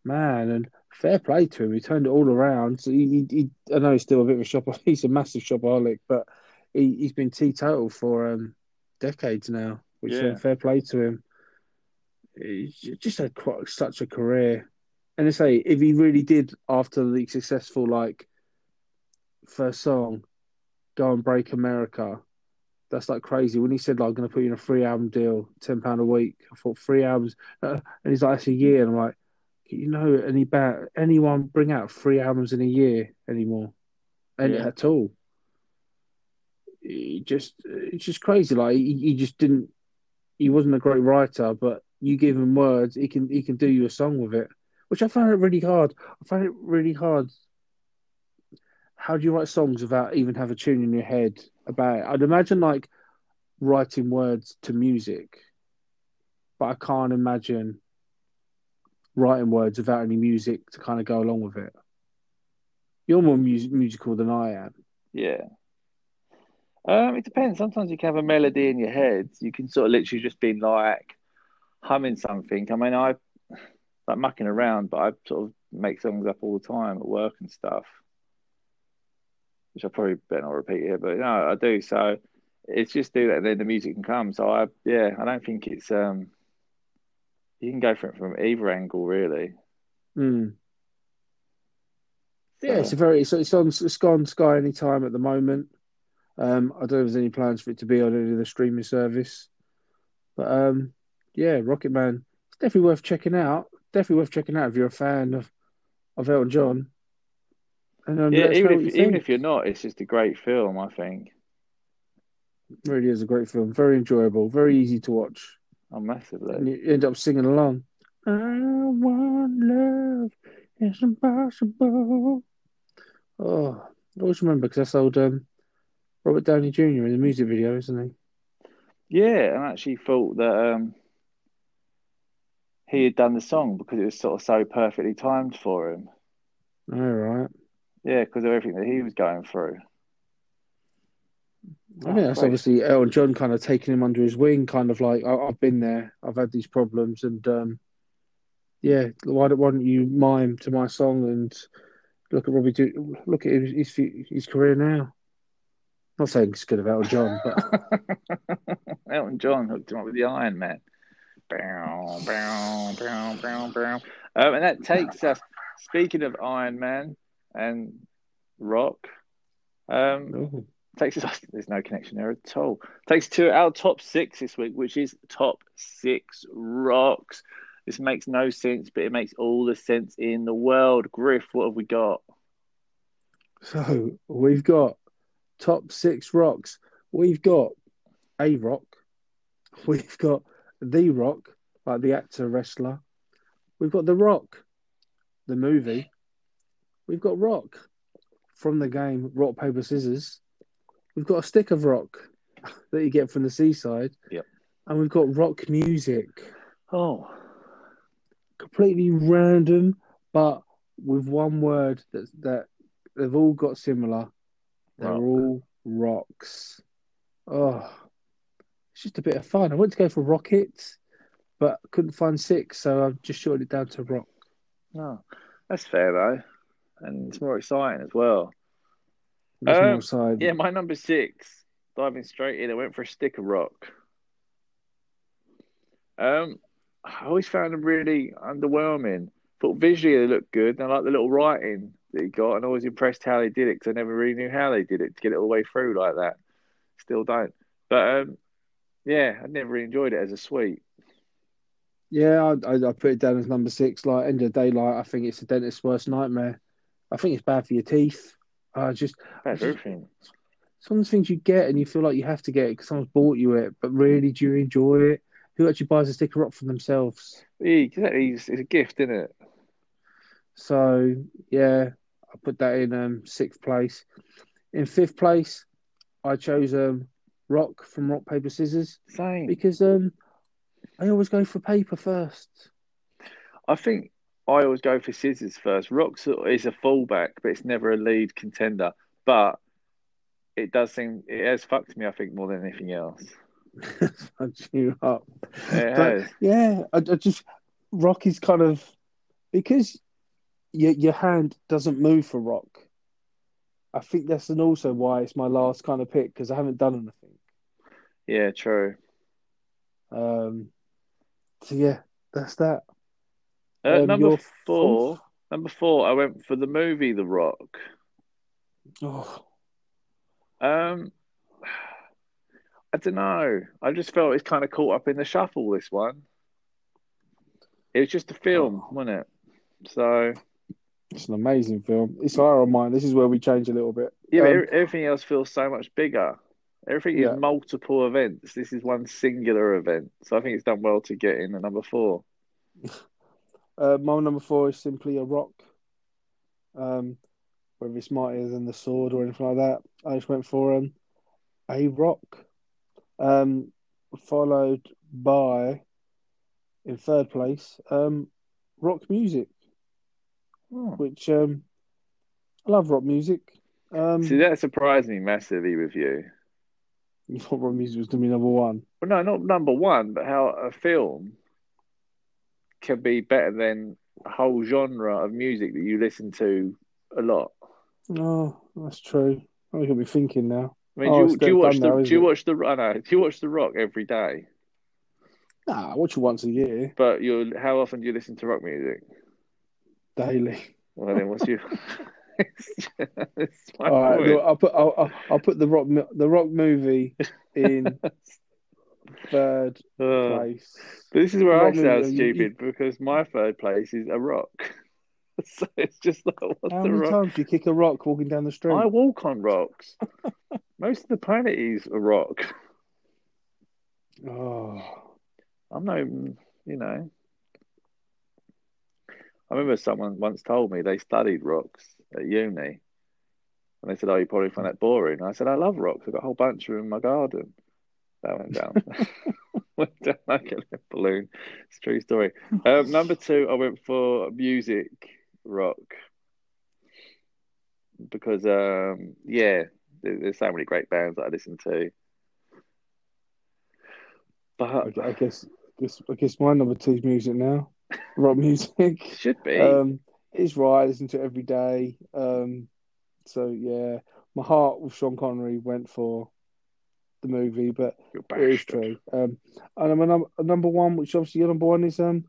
man, and fair play to him. He turned it all around. So he, he, he I know he's still a bit of a shop. He's a massive shopaholic, but he, he's been teetotal for um, decades now, which Yeah. uh, fair play to him. He's just had quite such a career. And I say, if he really did, after the successful like first song, go and break America, that's like crazy. When he said like, "I'm going to put you in a free album deal, ten pound a week," I thought three albums, uh, and he's like, "That's a year," and I'm like, you know, any anyone bring out three albums in a year anymore, and Yeah. at all? He just, it's just crazy. Like he, he just didn't. He wasn't a great writer, but you give him words, he can he can do you a song with it, which I found it really hard. I found it really hard. How do you write songs without even have a tune in your head about it? I'd imagine like writing words to music, but I can't imagine writing words without any music to kind of go along with it. You're more mus- musical than I am. Yeah. Um, it depends. Sometimes you can have a melody in your head. You can sort of literally just be like humming something. I mean, I like mucking around, but I sort of make songs up all the time at work and stuff, which I probably better not repeat here, but no, I do. So it's just do that, and then the music can come. So I, yeah, I don't think it's um, you can go for it from either angle, really. Mm. Yeah, it's a very it's, it's on it's gone Sky anytime at the moment. Um, I don't know if there's any plans for it to be on any of the streaming service, but um, yeah, Rocket Man, it's definitely worth checking out. Definitely worth checking out if you're a fan of of Elton John. And yeah, let us know even if even if you're not, it's just a great film. I think It really is a great film, very enjoyable, very easy to watch, oh, massively. and you end up singing along. I want love, it's impossible. Oh, I always remember because that's old um, Robert Downey Jr. in the music video, isn't he? Yeah, and I actually thought that um, he had done the song because it was sort of so perfectly timed for him. All right. Yeah, because of everything that he was going through. I think that's great. obviously Elton John kind of taking him under his wing, kind of like I, I've been there, I've had these problems, and um, yeah, why don't, why don't you mime to my song and look at Robbie, do, look at his, his his career now. Not saying it's good of Elton John, but Elton John hooked him up with the Iron Man. Bow, bow, bow, bow, bow. Um, and that takes us, speaking of Iron Man and rock, um, takes us, there's no connection there at all. Takes to our top six this week, which is top six rocks. This makes no sense, but it makes all the sense in the world. Griff, what have we got? So we've got top six rocks. We've got a rock. We've got the rock, like the actor wrestler. We've got the rock, the movie. We've got rock from the game Rock Paper Scissors. We've got a stick of rock that you get from the seaside. Yep. And we've got rock music. Oh, Completely random, but with one word that that they've all got similar. They're Rock. all rocks. Oh, it's just a bit of fun. I went to go for rockets, but couldn't find six, so I've just shortened it down to rock. Oh, that's fair though, and it's more exciting as well. Um. Yeah, my number six, diving straight in, I went for a stick of rock. Um, I always found them really underwhelming. Thought visually they looked good, and I like the little writing that he got, and I was impressed how they did it because I never really knew how they did it to get it all the way through like that. Still don't, but um, yeah, I never really enjoyed it as a sweet. Yeah, I, I, I put it down as number six. Like end of the day, like I think it's a dentist's worst nightmare. I think it's bad for your teeth. I just That's everything. some of the things you get and you feel like you have to get it because someone's bought you it, but really, do you enjoy it? Who actually buys a sticker rock for themselves? Yeah, exactly. It's, it's a gift, isn't it? So yeah, I put that in um, sixth place. In fifth place, I chose um, rock from Rock Paper Scissors Same. because um, I always go for paper first. I think I always go for scissors first. Rocks is a fallback, but it's never a lead contender. But it does seem it has fucked me. I think more than anything else. Punch you up. But, yeah, I, I just rock is kind of because your your hand doesn't move for rock. I think that's and also why it's my last kind of pick because I haven't done anything. Yeah, true. Um, so yeah, that's that. Uh, Um, number four. fourth? Number four. I went for the movie The Rock. Oh, Um, I don't know. I just felt it's kind of caught up in the shuffle. This one. It was just a film, Oh. wasn't it? So it's an amazing film. It's our mine. This is where we change a little bit. yeah, Um, everything else feels so much bigger. Everything Yeah. is multiple events. This is one singular event. So I think it's done well to get in at number four. Uh, my number four is simply a rock. Um, whether it's mightier than the sword or anything like that, I just went for um, a rock. Um, followed by, in third place, um, rock music, Oh. which um, I love rock music. Um, See, that surprised me massively with you. you thought rock music was going to be number one. Well, no, not number one, but how a film can be better than a whole genre of music that you listen to a lot. Oh, that's true. Oh, you got me thinking now. I mean, Oh, do, you, do you watch now, the do isn't you it? watch the I know, do you watch the Rock every day? Nah, I watch it once a year, But you how often do you listen to rock music? daily. Well, then what's your? All right, look, I'll put I'll, I'll- I'll put the rock the rock movie in third Uh, place. this is where I sound you- stupid because my third place is a rock. so it's just like what's How the many rock? times do you kick a rock walking down the street? I walk on rocks. Most of the planet is a rock. Oh, I'm no, you know. I remember someone once told me they studied rocks at uni. And they said, Oh, you probably find that boring. I said, I love rocks. I've got a whole bunch of them in my garden. That went down. went down like a balloon. It's a true story. Um, number two, I went for music rock. Because, um, yeah, there's so many great bands that I listen to. But I, I guess guess I guess my number two is music now. Rock music. should be. Um, it's right. I listen to it every day. Um, so yeah, my heart with Sean Connery went for the movie, but it is true. Um, and my number number one, which obviously your number one is um,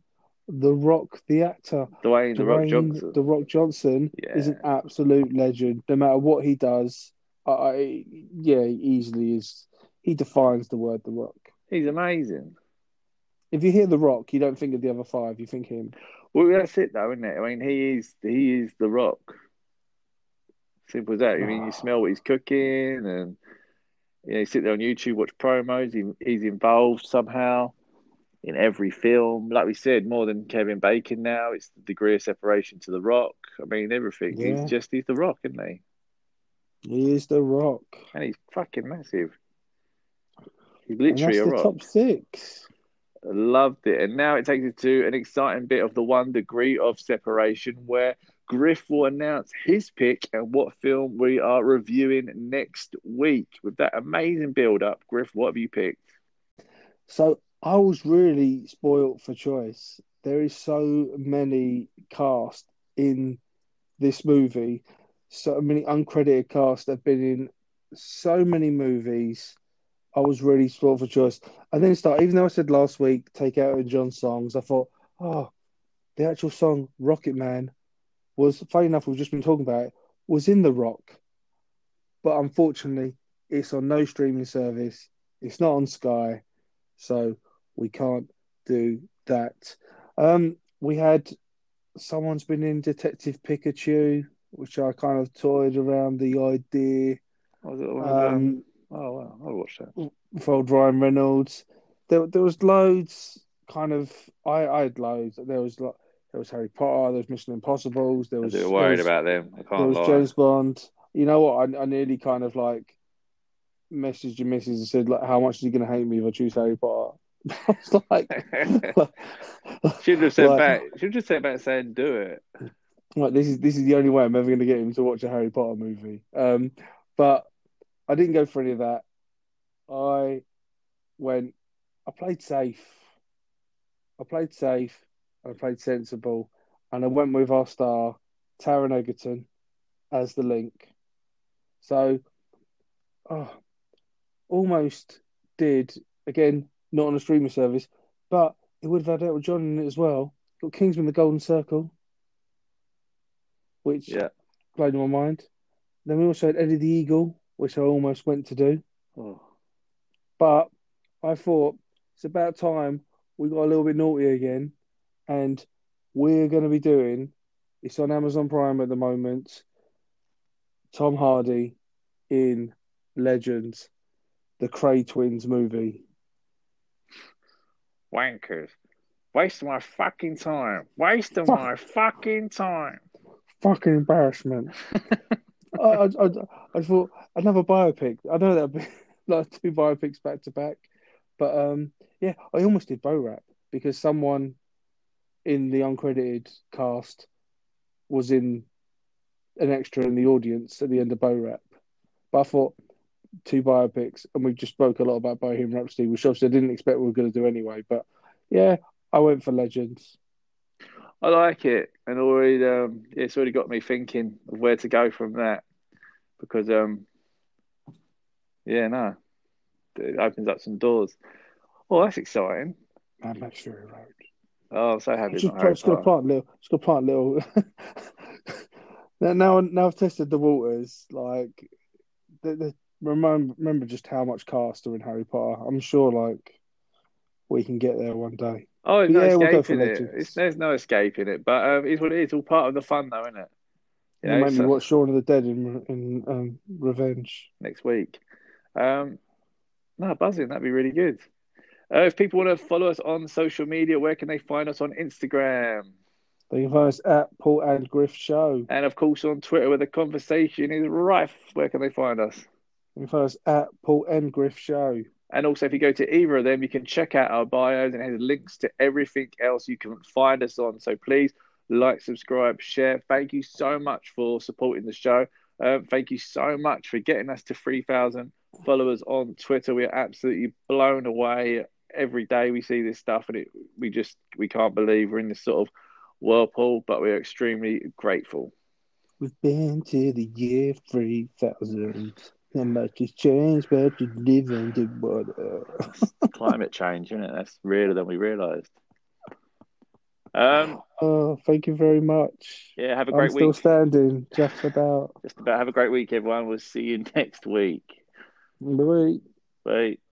the Rock, the actor. Dwayne the Rock Johnson. The Rock Johnson is an absolute legend. No matter what he does, I, I yeah, he easily is. He defines the word The Rock. He's amazing. If you hear The Rock, you don't think of the other five. You think him. Well, that's it, though, isn't it? I mean, he is he is the Rock. Simple as that. I mean, you smell what he's cooking, and you know, you sit there on YouTube, watch promos. He, he's involved somehow in every film. Like we said, more than Kevin Bacon now. It's the degree of separation to The Rock. I mean, everything. Yeah. He's just he's The Rock, isn't he? He is the Rock. And he's fucking massive. He's literally a the rock. top six. Loved it. And now it takes us to an exciting bit of the one degree of separation where Griff will announce his pick and what film we are reviewing next week. With that amazing build up, Griff, what have you picked? So I was really spoilt for choice. There is so many cast in this movie, so many uncredited cast have been in so many movies. I was really spoiled for choice. And then start, even though I said last week, take out in John's songs, I thought, oh, the actual song Rocket Man was funny enough, we've just been talking about it, was in the rock. But unfortunately, it's on no streaming service. It's not on Sky, so we can't do that. Um, we had someone's been in Detective Pikachu, which I kind of toyed around the idea. Was it one of them? Um, Oh, wow. I'll watch that. for old Ryan Reynolds. There, there was loads. Kind of, I, I had loads. There was like, there was Harry Potter. There was Mission Impossible's. There I was there worried was- about them. I there can't there was lie. James Bond. You know what? I, I nearly kind of like messaged your missus and said, like, how much is he going to hate me if I choose Harry Potter? I was like, Should have said like, back. Should have said back saying do it. like, this is this is the only way I'm ever going to get him to watch a Harry Potter movie. Um, but I didn't go for any of that. I went. I played safe. I played safe. I played sensible, and I went with our star Taron Egerton as the link. So, oh, almost did again, not on a streaming service, but it would have had Elton John in it as well. Got Kingsman: The Golden Circle, which Yeah. played in my mind. Then we also had Eddie the Eagle, which I almost went to do, Oh. but I thought it's about time we got a little bit naughty again, and we're going to be doing. It's on Amazon Prime at the moment. Tom Hardy in Legends, the Kray Twins movie. Wankers. Wasting my fucking time. Wasting Fuck. my fucking time. Fucking embarrassment. I, I, I, I thought another biopic. I know that'd be like two biopics back to back, but um, yeah, I almost did Bo Rap because someone in the uncredited cast was in an extra in the audience at the end of Bo Rap. But I thought two biopics, and we just spoke a lot about Bohemian Rhapsody, which obviously I didn't expect we were going to do anyway. But yeah, I went for Legends. I like it, and already um, it's already got me thinking of where to go from that, because um, yeah, no, it opens up some doors. Oh, that's exciting. Mad Max Fury Road. Oh, I'm so happy. it's Just, Harry just gonna plant little. Just gonna plant little. now, now, now I've tested the waters. Like, the, the, remember, remember just how much cast are in Harry Potter. I'm sure, like, we can get there one day. Oh, there's no Yeah, we'll go for it. It's, there's no escaping it, but um, it's what it is. All part of the fun, though, isn't it? You You know, made me watch Shaun of the Dead in in um, Revenge. next week. Um, no, buzzing. That'd be really good. Uh, if people want to follow us on social media, where can they find us on Instagram? They can find us at Paul and Griff Show. And of course on Twitter, where the conversation is rife. Where can they find us? You can find us at Paul and Griff Show. And also, if you go to either of them, you can check out our bios and it has links to everything else you can find us on. So please like, subscribe, share. Thank you so much for supporting the show. Um, thank you so much for getting us to 3,000 followers on Twitter. We are absolutely blown away every day. We see this stuff and it, we just we can't believe we're in this sort of whirlpool, but we're extremely grateful. We've been to the year 3000. Not much has changed, but you live in the water. Climate change, isn't it? That's realer than we realised. Um, Oh, thank you very much. yeah, have a I'm great still week. standing, just about. Just about have a great week, everyone. We'll see you next week. Bye. Bye.